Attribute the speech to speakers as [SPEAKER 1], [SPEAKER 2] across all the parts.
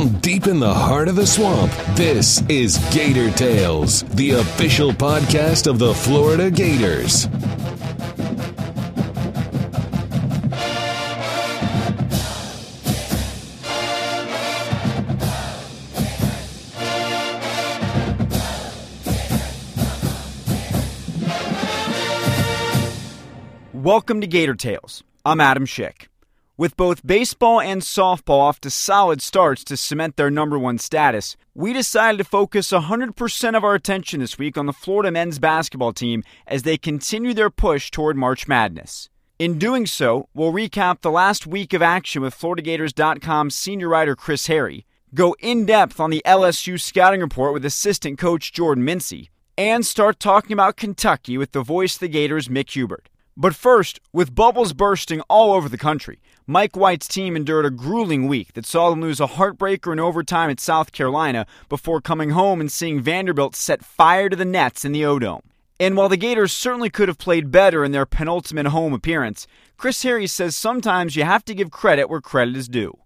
[SPEAKER 1] From deep in the heart of the swamp, this is Gator Tales, the official podcast of the Florida Gators.
[SPEAKER 2] Welcome to Gator Tales. I'm Adam Schick. With both baseball and softball off to solid starts to cement their number one status, we decided to focus 100% of our attention this week on the Florida men's basketball team as they continue their push toward March Madness. In doing so, we'll recap the last week of action with FloridaGators.com senior writer Chris Harry, go in depth on the LSU scouting report with assistant coach Jordan Mincy, and start talking about Kentucky with the voice of the Gators, Mick Hubert. But first, with bubbles bursting all over the country, Mike White's team endured a grueling week that saw them lose a heartbreaker in overtime at South Carolina before coming home and seeing Vanderbilt set fire to the nets in the O-Dome. And while the Gators certainly could have played better in their penultimate home appearance, Chris Harry says sometimes you have to give credit where credit is due.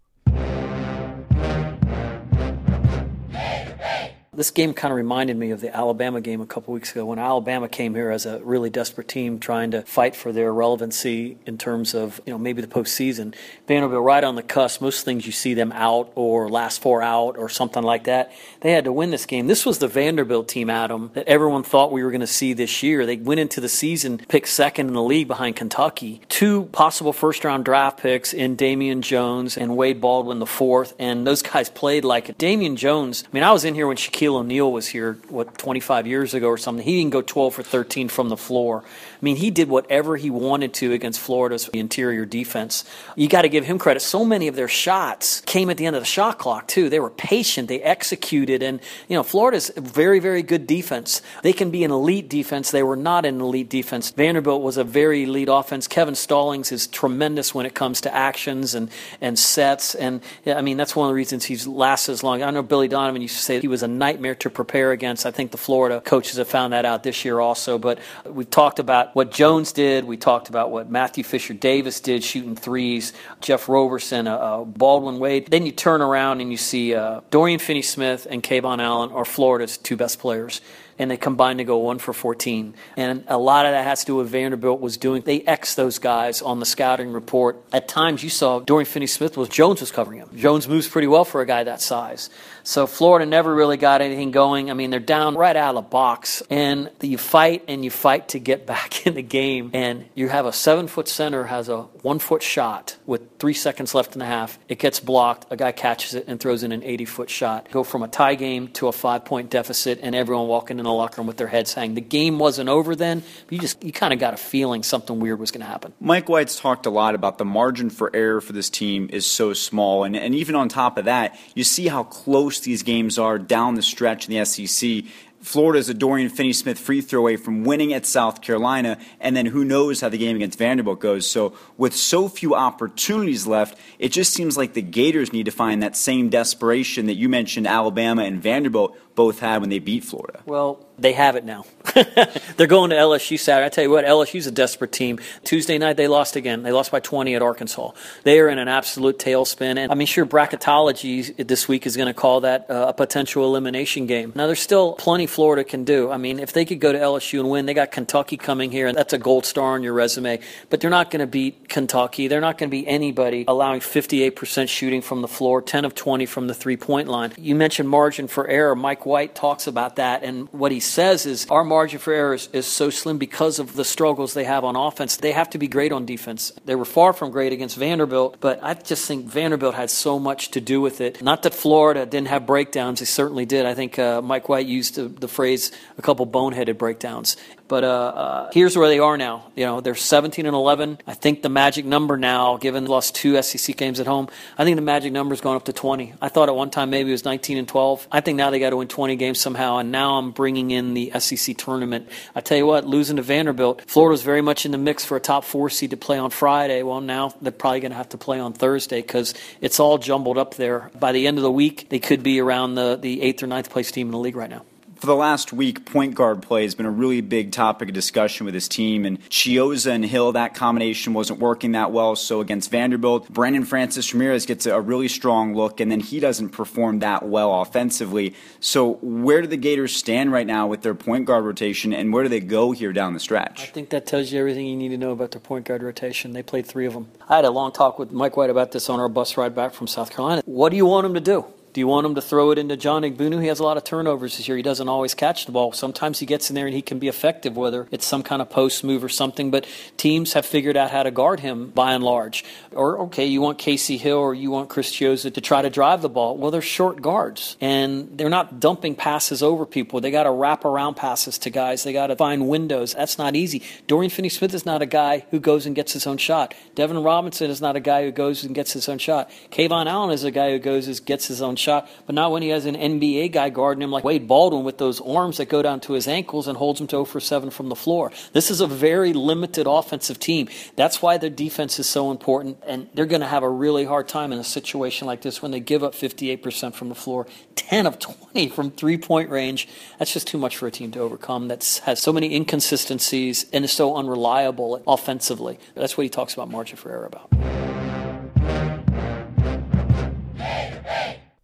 [SPEAKER 3] This game kind of reminded me of the Alabama game a couple weeks ago when Alabama came here as a really desperate team trying to fight for their relevancy in terms of you know maybe the postseason. Vanderbilt right on the cusp. Most things you see them out or last four out or something like that. They had to win this game. This was the Vanderbilt team, Adam, that everyone thought we were going to see this year. They went into the season picked second in the league behind Kentucky. Two possible first round draft picks in Damian Jones and Wade Baldwin the fourth, and those guys played like it. Damian Jones. I mean, I was in here when Shaquille Shaquille O'Neal was here, what, 25 years ago or something. He didn't go 12 for 13 from the floor. I mean, he did whatever he wanted to against Florida's interior defense. You got to give him credit. So many of their shots came at the end of the shot clock, too. They were patient, they executed. And, you know, Florida's very, very good defense. They can be an elite defense. They were not an elite defense. Vanderbilt was a very elite offense. Kevin Stallings is tremendous when it comes to actions and, and sets. And, I mean, that's one of the reasons he's lasted as long. I know Billy Donovan used to say he was a night nightmare to prepare against. I think the Florida coaches have found that out this year also. But we've talked about what Jones did. We talked about what Matthew Fisher Davis did shooting threes, Jeff Roberson, uh, Baldwin Wade. Then you turn around and you see uh, Dorian Finney Smith and KeVaughn Allen are Florida's two best players and they combined to go one for 14. And a lot of that has to do with Vanderbilt was doing, they X those guys on the scouting report. At times you saw Dorian Finney Smith was Jones was covering him. Jones moves pretty well for a guy that size. So Florida never really got anything going. I mean, they're down right out of the box, and you fight and you fight to get back in the game. And you have a seven foot center has a one foot shot with three seconds left in the half. It gets blocked. A guy catches it and throws in an 80 foot shot. Go from a tie game to a five point deficit, and everyone walking in the locker room with their heads hanging. The game wasn't over then, but you just you kind of got a feeling something weird was going to happen.
[SPEAKER 4] Mike White's talked a lot about the margin for error for this team is so small, and and even on top of that, you see how close close these games are down the stretch in the SEC. Florida is a Dorian Finney Smith free throw away from winning at South Carolina, and then who knows how the game against Vanderbilt goes. So, with so few opportunities left, it just seems like the Gators need to find that same desperation that you mentioned Alabama and Vanderbilt both had when they beat Florida.
[SPEAKER 3] Well, they have it now. They're going to LSU Saturday. I tell you what, LSU's a desperate team. Tuesday night they lost again. They lost by 20 at Arkansas. They are in an absolute tailspin. And I mean, sure, bracketology this week is going to call that uh, a potential elimination game. Now, there's still plenty Florida can do. I mean, if they could go to LSU and win, they got Kentucky coming here, and that's a gold star on your resume. But they're not going to beat Kentucky. They're not going to be anybody allowing 58% shooting from the floor, 10 of 20 from the three point line. You mentioned margin for error. Mike White talks about that, and what he says is our margin for error is, is, so slim because of the struggles they have on offense. They have to be great on defense. They were far from great against Vanderbilt, but I just think Vanderbilt had so much to do with it. Not that Florida didn't have breakdowns, they certainly did. I think uh, Mike White used the, the phrase a couple boneheaded breakdowns. But uh, uh, here's where they are now. You know, they're 17 and 11. I think the magic number now, given lost two SEC games at home, I think the magic number is going up to 20. I thought at one time maybe it was 19 and 12. I think now they got to win 20 games somehow. And now I'm bringing in the SEC tournament. I tell you what, losing to Vanderbilt, Florida's very much in the mix for a top four seed to play on Friday. Well, now they're probably going to have to play on Thursday because it's all jumbled up there. By the end of the week, they could be around the, the eighth or ninth place team in the league right now.
[SPEAKER 4] For the last week, point guard play has been a really big topic of discussion with his team, and Chiozza and Hill, that combination wasn't working that well. So against Vanderbilt, Brandon Francis Ramirez gets a really strong look, and then he doesn't perform that well offensively. So where do the Gators stand right now with their point guard rotation, and where do they go here down the stretch?
[SPEAKER 3] I think that tells you everything you need to know about their point guard rotation. They played three of them. I had a long talk with Mike White about this on our bus ride back from South Carolina. What do you want them to do? Do you want him to throw it into John Egbunu? He has a lot of turnovers this year. He doesn't always catch the ball. Sometimes he gets in there and he can be effective, whether it's some kind of post move or something. But teams have figured out how to guard him by and large. Or, okay, you want Casey Hill or you want Chris Chiozza to try to drive the ball. Well, they're short guards and they're not dumping passes over people. They got to wrap around passes to guys. They got to find windows. That's not easy. Dorian Finney Smith is not a guy who goes and gets his own shot. Devin Robinson is not a guy who goes and gets his own shot. KeVaughn Allen is a guy who goes and gets his own shot, but not when he has an NBA guy guarding him like Wade Baldwin with those arms that go down to his ankles and holds him to 0 for 7 from the floor. This is a very limited offensive team. That's why their defense is so important, and they're going to have a really hard time in a situation like this when they give up 58% from the floor, 10 of 20 from three point range. That's just too much for a team to overcome that has so many inconsistencies and is so unreliable offensively. That's what he talks about margin for error about.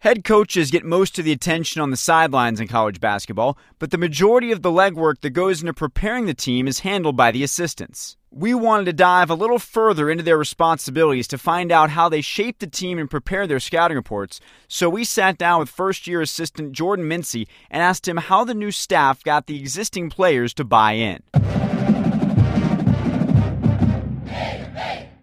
[SPEAKER 2] Head coaches get most of the attention on the sidelines in college basketball, but the majority of the legwork that goes into preparing the team is handled by the assistants. We wanted to dive a little further into their responsibilities to find out how they shape the team and prepare their scouting reports, so we sat down with first year assistant Jordan Mincy and asked him how the new staff got the existing players to buy in.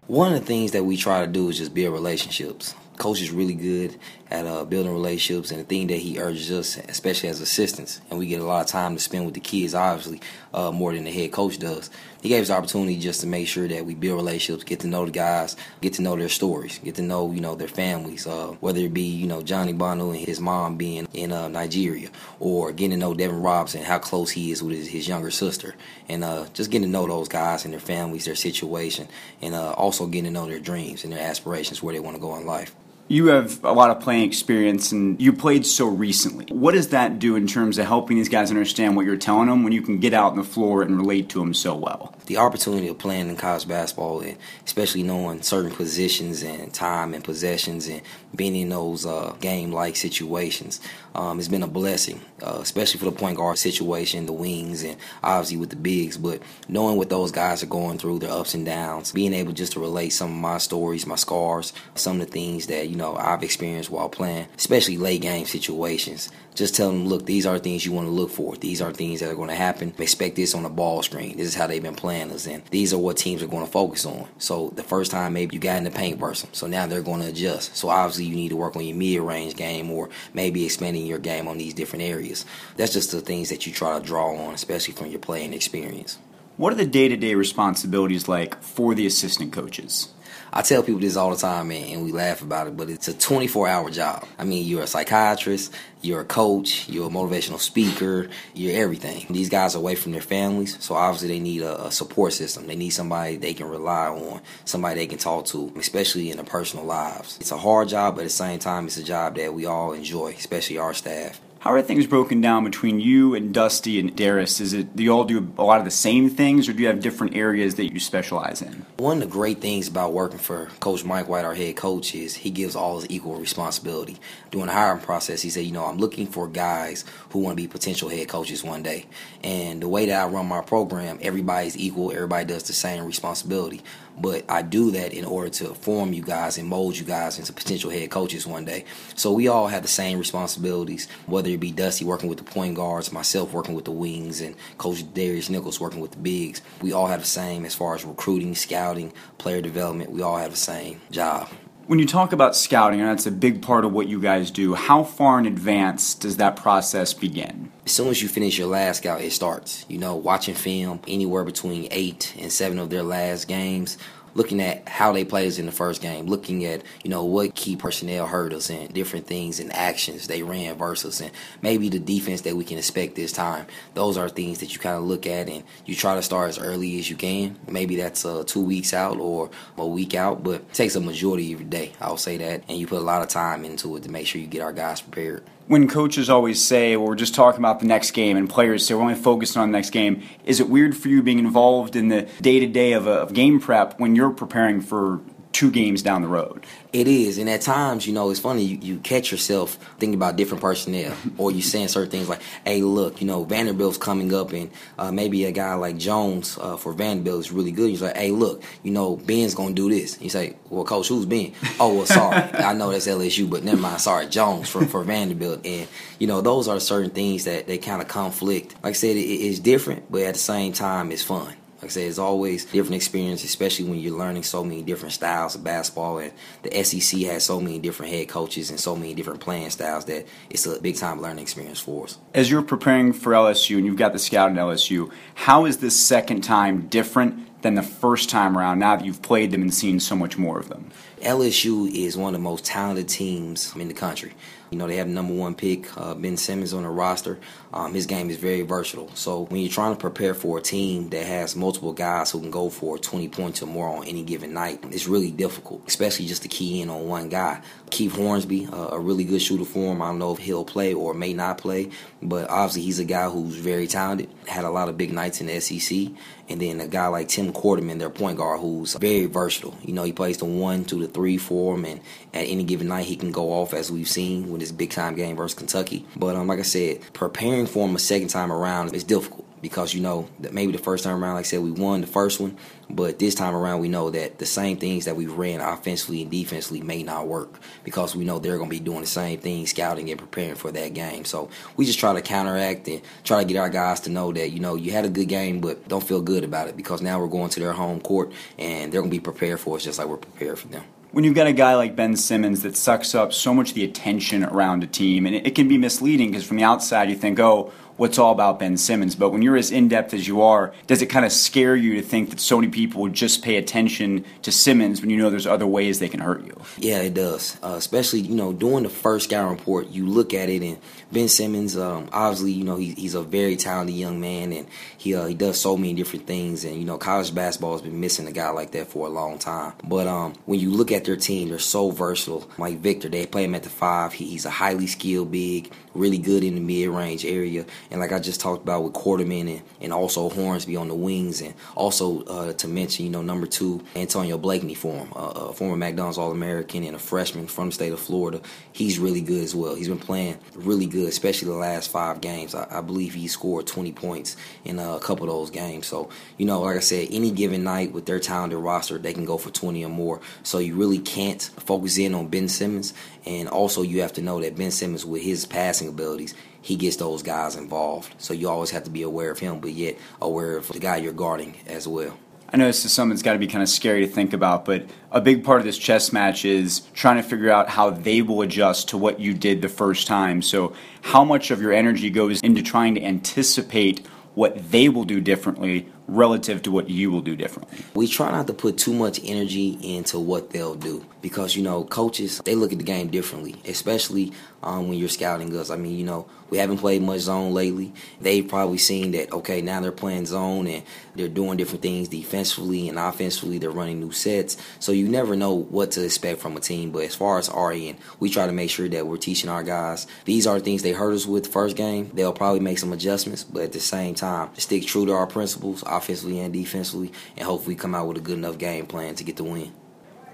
[SPEAKER 5] One of the things that we try to do is just build relationships coach is really good at uh, building relationships, and the thing that he urges us, especially as assistants, and we get a lot of time to spend with the kids, obviously, uh, more than the head coach does. He gave us the opportunity just to make sure that we build relationships, get to know the guys, get to know their stories, get to know you know their families, uh, whether it be you know John Egbunu and his mom being in uh, Nigeria, or getting to know Devin Robinson, how close he is with his, his younger sister, and uh, just getting to know those guys and their families, their situation, and uh, also getting to know their dreams and their aspirations, where they want to go in life.
[SPEAKER 4] You have a lot of playing experience and you played so recently. What does that do in terms of helping these guys understand what you're telling them when you can get out on the floor and relate to them so well?
[SPEAKER 5] The opportunity of playing in college basketball, and especially knowing certain positions and time and possessions and being in those uh, game like situations, um, has been a blessing, uh, especially for the point guard situation, the wings, and obviously with the bigs. But knowing what those guys are going through, their ups and downs, being able just to relate some of my stories, my scars, some of the things that, you know, I've experienced while playing, especially late game situations. Just tell them, look, these are things you want to look for. These are things that are going to happen. Expect this on the ball screen. This is how they've been playing us, and these are what teams are going to focus on. So the first time maybe you got in the paint them, so now they're going to adjust. So obviously you need to work on your mid-range game or maybe expanding your game on these different areas. That's just the things that you try to draw on, especially from your playing experience.
[SPEAKER 4] What are the day-to-day responsibilities like for the assistant coaches?
[SPEAKER 5] I tell people this all the time, man, and we laugh about it, but it's a 24 hour job. I mean, you're a psychiatrist, you're a coach, you're a motivational speaker, you're everything. These guys are away from their families, so obviously they need a, a support system. They need somebody they can rely on, somebody they can talk to, especially in their personal lives. It's a hard job, but at the same time, it's a job that we all enjoy, especially our staff.
[SPEAKER 4] How are things broken down between you and Dusty and Darris? Is it do you all do a lot of the same things, or do you have different areas that you specialize in?
[SPEAKER 5] One of the great things about working for Coach Mike White, our head coach, is he gives all his equal responsibility. During the hiring process, he said, you know, I'm looking for guys who want to be potential head coaches one day. And the way that I run my program, everybody's equal. Everybody does the same responsibility. But I do that in order to form you guys and mold you guys into potential head coaches one day. So we all have the same responsibilities, whether it be Dusty working with the point guards, myself working with the wings, and Coach Darris Nichols working with the bigs. We all have the same as far as recruiting, scouting, player development. We all have the same job.
[SPEAKER 4] When you talk about scouting, and that's a big part of what you guys do, how far in advance does that process begin?
[SPEAKER 5] As soon as you finish your last scout, it starts. You know, watching film anywhere between eight and seven of their last games, looking at how they played us in the first game, looking at you know what key personnel hurt us and different things and actions they ran versus and maybe the defense that we can expect this time. Those are things that you kind of look at and you try to start as early as you can. Maybe that's uh, two weeks out or a week out, but it takes a majority of your day. I'll say that, and you put a lot of time into it to make sure you get our guys prepared
[SPEAKER 4] when coaches always say, we're just talking about the next game, and players say we're only focused on the next game, is it weird for you being involved in the day to day of game prep when you're preparing for two games down the road.
[SPEAKER 5] It is, and at times, you know, it's funny. You, you catch yourself thinking about different personnel, or you saying certain things like, "Hey, look, you know, Vanderbilt's coming up, and uh, maybe a guy like Jones uh, for Vanderbilt is really good." He's like, "Hey, look, you know, Ben's gonna do this." He's like, "Well, coach, who's Ben?" oh, well, sorry, I know that's LSU, but never mind. Sorry, Jones for for Vanderbilt, and you know, those are certain things that they kind of conflict. Like I said, it, it's different, but at the same time, it's fun. Like I said, it's always different experience, especially when you're learning so many different styles of basketball. And the SEC has so many different head coaches and so many different playing styles that it's a big time learning experience for us.
[SPEAKER 4] As you're preparing for LSU and you've got the scout in LSU, how is this second time different than the first time around now that you've played them and seen so much more of them?
[SPEAKER 5] LSU is one of the most talented teams in the country. You know, they have number one pick, uh, Ben Simmons, on the roster. Um, his game is very versatile. So when you're trying to prepare for a team that has multiple guys who can go for 20 points or more on any given night, it's really difficult, especially just to key in on one guy. Keith Hornsby, uh, a really good shooter for him. I don't know if he'll play or may not play, but obviously he's a guy who's very talented, had a lot of big nights in the SEC. And then a guy like Tim Quarterman, their point guard, who's very versatile. You know, he plays the one, two, the three for him, and at any given night he can go off as we've seen with his big time game versus Kentucky. But um, like I said, preparing for him a second time around is difficult because you know that maybe the first time around, like I said, we won the first one, but this time around we know that the same things that we ran offensively and defensively may not work because we know they're going to be doing the same thing, scouting and preparing for that game. So we just try to counteract and try to get our guys to know that you know you had a good game, but don't feel good about it because now we're going to their home court and they're going to be prepared for us just like we're prepared for them
[SPEAKER 4] when you've got a guy like Ben Simmons that sucks up so much of the attention around a team, and it, can be misleading because from the outside you think, oh, what's all about Ben Simmons. But when you're as in depth as you are, does it kind of scare you to think that so many people would just pay attention to Simmons when you know there's other ways they can hurt you?
[SPEAKER 5] Yeah, it does. Uh, especially, you know, doing the first scout report, you look at it, and Ben Simmons, um, obviously, you know, he, he's a very talented young man, and he uh, he does so many different things. And you know, college basketball has been missing a guy like that for a long time. But um, when you look at their team, they're so versatile. Like Victor, they play him at the five. He, he's a highly skilled big, really good in the mid range area. And like I just talked about with Quarterman and, and also Hornsby on the wings, and also uh, to mention, you know, number two, Antonio Blakeney for him, uh, a former McDonald's All American and a freshman from the state of Florida. He's really good as well. He's been playing really good, especially the last five games. I, I believe he scored 20 points in a couple of those games. So, you know, like I said, any given night with their talented roster, they can go for 20 or more. So you really can't focus in on Ben Simmons. And also, you have to know that Ben Simmons, with his passing abilities, he gets those guys involved. So you always have to be aware of him, but yet aware of the guy you're guarding as well.
[SPEAKER 4] I know this is something that's got to be kind of scary to think about, but a big part of this chess match is trying to figure out how they will adjust to what you did the first time. So, how much of your energy goes into trying to anticipate what they will do differently relative to what you will do differently?
[SPEAKER 5] We try not to put too much energy into what they'll do because, you know, coaches, they look at the game differently, especially um, when you're scouting us. I mean, you know, we haven't played much zone lately. They've probably seen that, okay, now they're playing zone and they're doing different things defensively and offensively. They're running new sets. So you never know what to expect from a team. But as far as our end, we try to make sure that we're teaching our guys. These are the things they hurt us with the first game. They'll probably make some adjustments, but at the same time, stick true to our principles, offensively and defensively, and hopefully come out with a good enough game plan to get the win.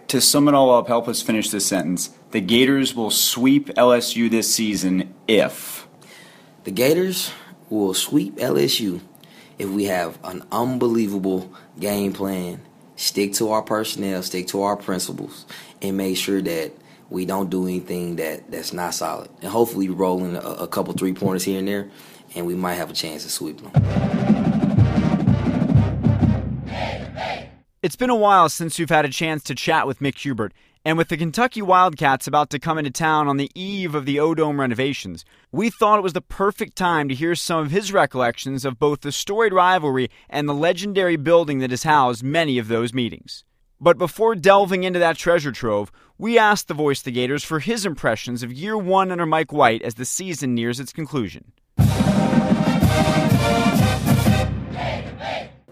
[SPEAKER 4] To sum it all up, help us finish this sentence. The Gators will sweep LSU this season if.
[SPEAKER 5] The Gators will sweep LSU if we have an unbelievable game plan, stick to our personnel, stick to our principles, and make sure that we don't do anything that, that's not solid. And hopefully, rolling a, a couple three pointers here and there, and we might have a chance to sweep them.
[SPEAKER 2] It's been a while since we've had a chance to chat with Mick Hubert, and with the Kentucky Wildcats about to come into town on the eve of the O-Dome renovations, we thought it was the perfect time to hear some of his recollections of both the storied rivalry and the legendary building that has housed many of those meetings. But before delving into that treasure trove, we asked the voice of the Gators for his impressions of year one under Mike White as the season nears its conclusion.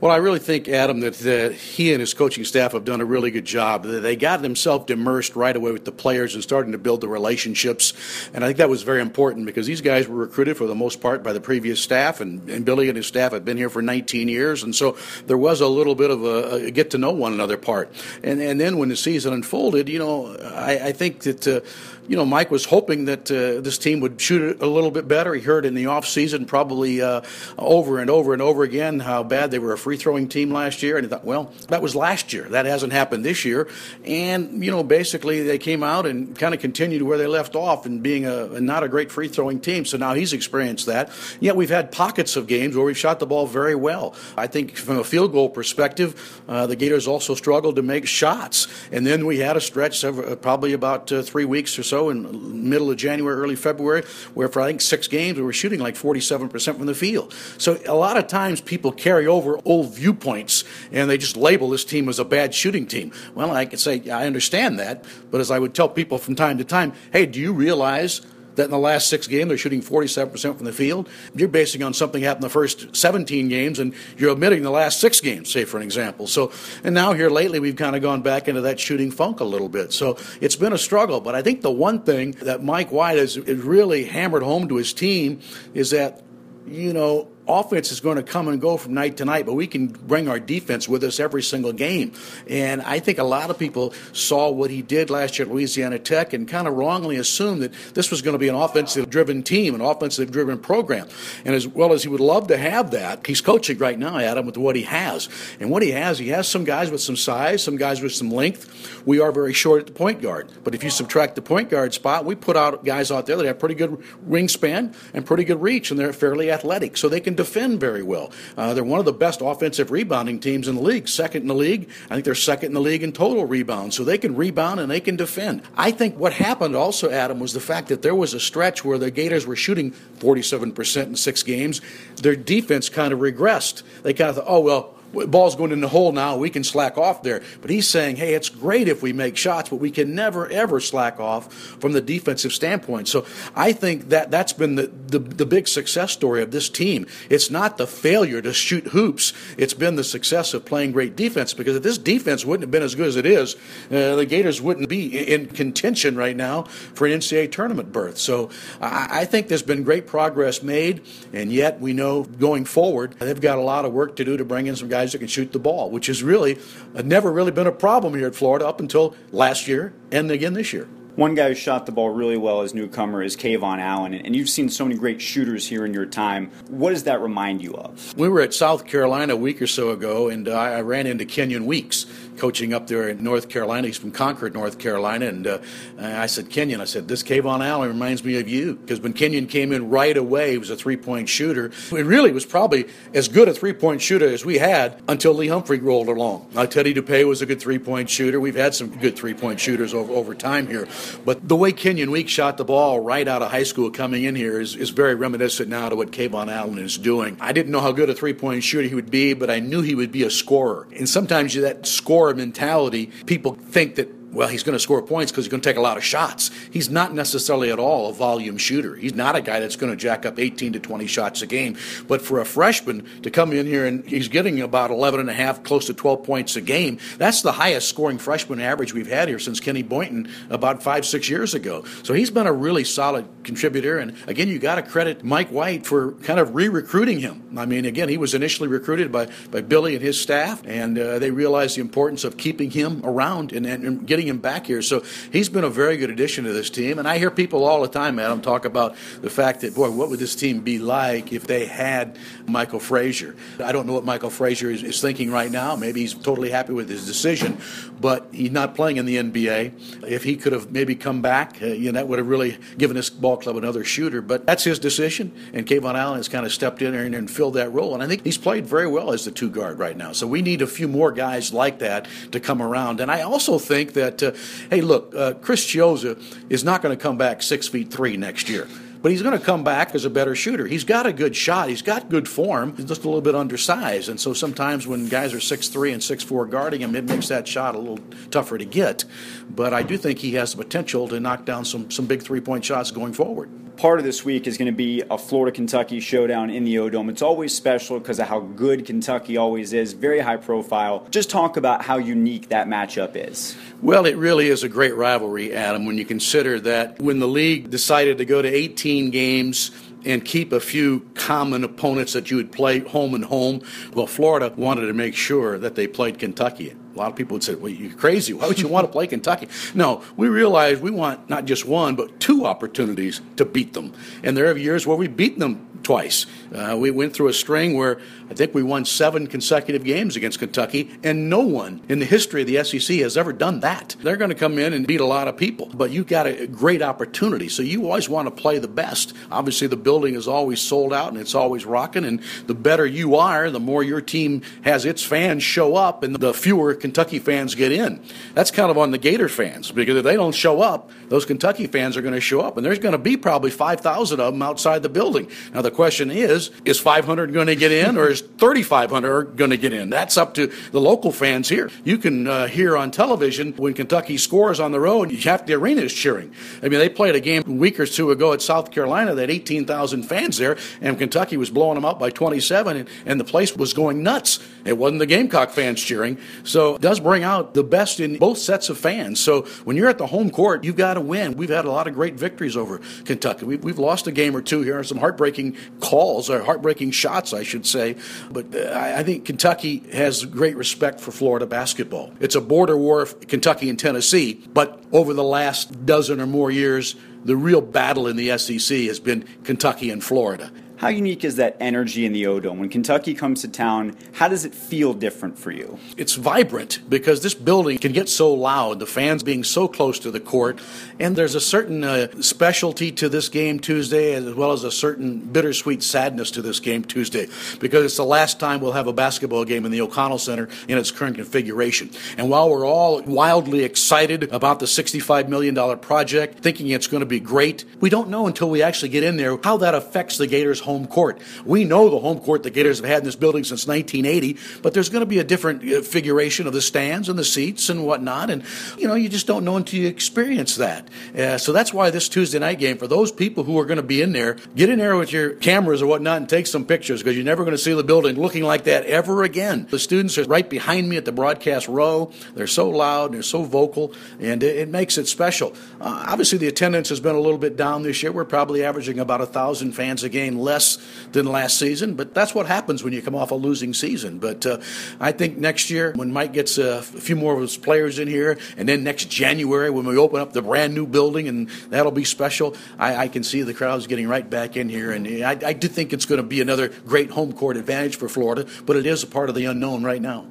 [SPEAKER 6] Well, I really think, Adam, that he and his coaching staff have done a really good job. They got themselves immersed right away with the players and starting to build the relationships. And I think that was very important because these guys were recruited for the most part by the previous staff, and, and Billy and his staff have been here for 19 years. And so there was a little bit of a, a get to know one another part. And, and then when the season unfolded, you know, I, I think that. Uh, you know, Mike was hoping that uh, this team would shoot a little bit better. He heard in the offseason probably uh, over and over and over again how bad they were a free throwing team last year. And he thought, well, that was last year. That hasn't happened this year. And, you know, basically they came out and kind of continued where they left off and being a, not a great free throwing team. So now he's experienced that. Yet we've had pockets of games where we've shot the ball very well. I think from a field goal perspective, uh, the Gators also struggled to make shots. And then we had a stretch, several, probably about uh, three weeks or so in middle of January, early February, where for I think six games we were shooting like 47% from the field. So a lot of times people carry over old viewpoints and they just label this team as a bad shooting team. Well, I can say I understand that, but as I would tell people from time to time, hey, do you realize that in the last six games they're shooting 47% from the field. You're basing on something happened the first 17 games, and you're omitting the last six games, say for an example. So, and now here lately we've kind of gone back into that shooting funk a little bit. So it's been a struggle. But I think the one thing that Mike White has really hammered home to his team is that you know, offense is going to come and go from night to night, but we can bring our defense with us every single game. And I think a lot of people saw what he did last year at Louisiana Tech and kind of wrongly assumed that this was going to be an offensive driven team, an offensive driven program. And as well as he would love to have that, he's coaching right now, Adam, with what he has. And what he has, he has some guys with some size, some guys with some length. We are very short at the point guard. But if you subtract the point guard spot, we put out guys out there that have pretty good wingspan and pretty good reach, and they're fairly athletic. So they can defend very well. Uh, they're one of the best offensive rebounding teams in the league, second in the league. I think they're second in the league in total rebounds. So they can rebound and they can defend. I think what happened also, Adam, was the fact that there was a stretch where the Gators were shooting 47% in six games. Their defense kind of regressed. They kind of thought, oh, well, ball's going in the hole now. We can slack off there. But he's saying, hey, it's great if we make shots, but we can never, ever slack off from the defensive standpoint. So I think that that's been the, the, the big success story of this team. It's not the failure to shoot hoops, it's been the success of playing great defense because if this defense wouldn't have been as good as it is, uh, the Gators wouldn't be in contention right now for an NCAA tournament berth. So I, I think there's been great progress made, and yet we know going forward, they've got a lot of work to do to bring in some guys guys that can shoot the ball, which has really uh, never really been a problem here at Florida up until last year and again this year.
[SPEAKER 4] One guy who shot the ball really well as newcomer is KeVaughn Allen, and you've seen so many great shooters here in your time. What does that remind you of?
[SPEAKER 6] We were at South Carolina a week or so ago, and uh, I ran into Kenyon Weeks coaching up there in North Carolina. He's from Concord, North Carolina, and uh, I said, Kenyon, I said, this KeVaughn Allen reminds me of you because when Kenyon came in right away, he was a three-point shooter. It really was probably as good a three-point shooter as we had until Lee Humphrey rolled along. Now, Teddy Dupay was a good three-point shooter. We've had some good three-point shooters over, over time here. But the way Kenyon Weeks shot the ball right out of high school coming in here is, is very reminiscent now to what KeVaughn Allen is doing. I didn't know how good a three point shooter he would be, but I knew he would be a scorer. And sometimes that scorer mentality, people think that well, he's going to score points because he's going to take a lot of shots. He's not necessarily at all a volume shooter. He's not a guy that's going to jack up 18 to 20 shots a game. But for a freshman to come in here and he's getting about 11 and a half, close to 12 points a game, that's the highest scoring freshman average we've had here since Kenny Boynton about five, six years ago. So he's been a really solid contributor. And again, you got to credit Mike White for kind of re-recruiting him. I mean, again, he was initially recruited by, by Billy and his staff, and uh, they realized the importance of keeping him around and, and, and getting him back here. So he's been a very good addition to this team. And I hear people all the time, Adam, talk about the fact that, boy, what would this team be like if they had Michael Frazier? I don't know what Michael Frazier is, is thinking right now. Maybe he's totally happy with his decision, but he's not playing in the NBA. If he could have maybe come back, uh, you know, that would have really given this ball club another shooter. But that's his decision, and KeVaughn Allen has kind of stepped in and, and filled that role. And I think he's played very well as the two guard right now. So we need a few more guys like that to come around. And I also think that, uh, hey, look, uh, Chris Chiozza is not going to come back six feet three next year. but he's going to come back as a better shooter. He's got a good shot. He's got good form. He's just a little bit undersized, and so sometimes when guys are six three and six four guarding him, it makes that shot a little tougher to get. But I do think he has the potential to knock down some some big three point shots going forward
[SPEAKER 4] part of this week is going to be a Florida Kentucky showdown in the O Dome. It's always special because of how good Kentucky always is, very high profile. Just talk about how unique that matchup is.
[SPEAKER 6] Well, it really is a great rivalry, Adam, when you consider that when the league decided to go to 18 games and keep a few common opponents that you would play home and home. Well, Florida wanted to make sure that they played Kentucky. A lot of people would say, well, you're crazy. Why would you want to play Kentucky? No, we realize we want not just one, but two opportunities to beat them. And there are years where we've beaten them twice. Uh, we went through a string where I think we won seven consecutive games against Kentucky, and no one in the history of the SEC has ever done that. They're going to come in and beat a lot of people, but you've got a great opportunity. So you always want to play the best. Obviously, the building is always sold out and it's always rocking, and the better you are, the more your team has its fans show up, and the fewer Kentucky fans get in. That's kind of on the Gator fans because if they don't show up, those Kentucky fans are going to show up, and there's going to be probably 5,000 of them outside the building. Now, the question is is 500 going to get in or is 3,500 going to get in? That's up to the local fans here. You can uh, hear on television when Kentucky scores on the road, half the arena is cheering. I mean, they played a game a week or two ago at South Carolina that 18,000 fans there, and Kentucky was blowing them out by 27, and, and the place was going nuts. It wasn't the Gamecock fans cheering. So does bring out the best in both sets of fans. So when you're at the home court, you've got to win. We've had a lot of great victories over Kentucky. We've, we've lost a game or two here, some heartbreaking calls, or heartbreaking shots, I should say. But uh, I think Kentucky has great respect for Florida basketball. It's a border war, Kentucky and Tennessee, but over the last dozen or more years, the real battle in the SEC has been Kentucky and Florida.
[SPEAKER 4] How unique is that energy in the O Dome? When Kentucky comes to town, how does it feel different for you?
[SPEAKER 6] It's vibrant because this building can get so loud, the fans being so close to the court, and there's a certain uh, specialty to this game Tuesday as well as a certain bittersweet sadness to this game Tuesday because it's the last time we'll have a basketball game in the O'Connell Center in its current configuration. And while we're all wildly excited about the $65 million project, thinking it's going to be great, we don't know until we actually get in there how that affects the Gators' home home court. We know the home court the Gators have had in this building since 1980, but there's going to be a different uh, figuration of the stands and the seats and whatnot. And, you know, you just don't know until you experience that. Uh, so that's why this Tuesday night game, for those people who are going to be in there, get in there with your cameras or whatnot and take some pictures because you're never going to see the building looking like that ever again. The students are right behind me at the broadcast row. They're so loud, they're so vocal, and it, it makes it special. Uh, obviously, the attendance has been a little bit down this year. We're probably averaging about a thousand fans a game less less than last season, but that's what happens when you come off a losing season. But uh, I think next year, when Mike gets a few more of his players in here, and then next January when we open up the brand new building, and that'll be special, I, I can see the crowds getting right back in here. And I, I do think it's going to be another great home court advantage for Florida, but it is a part of the unknown right now.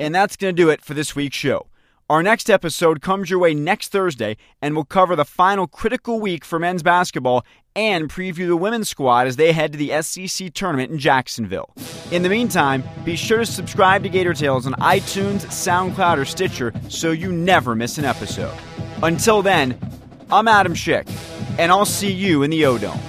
[SPEAKER 2] And that's going to do it for this week's show. Our next episode comes your way next Thursday and will cover the final critical week for men's basketball and preview the women's squad as they head to the SEC tournament in Jacksonville. In the meantime, be sure to subscribe to Gator Tales on iTunes, SoundCloud, or Stitcher so you never miss an episode. Until then, I'm Adam Schick, and I'll see you in the O Dome.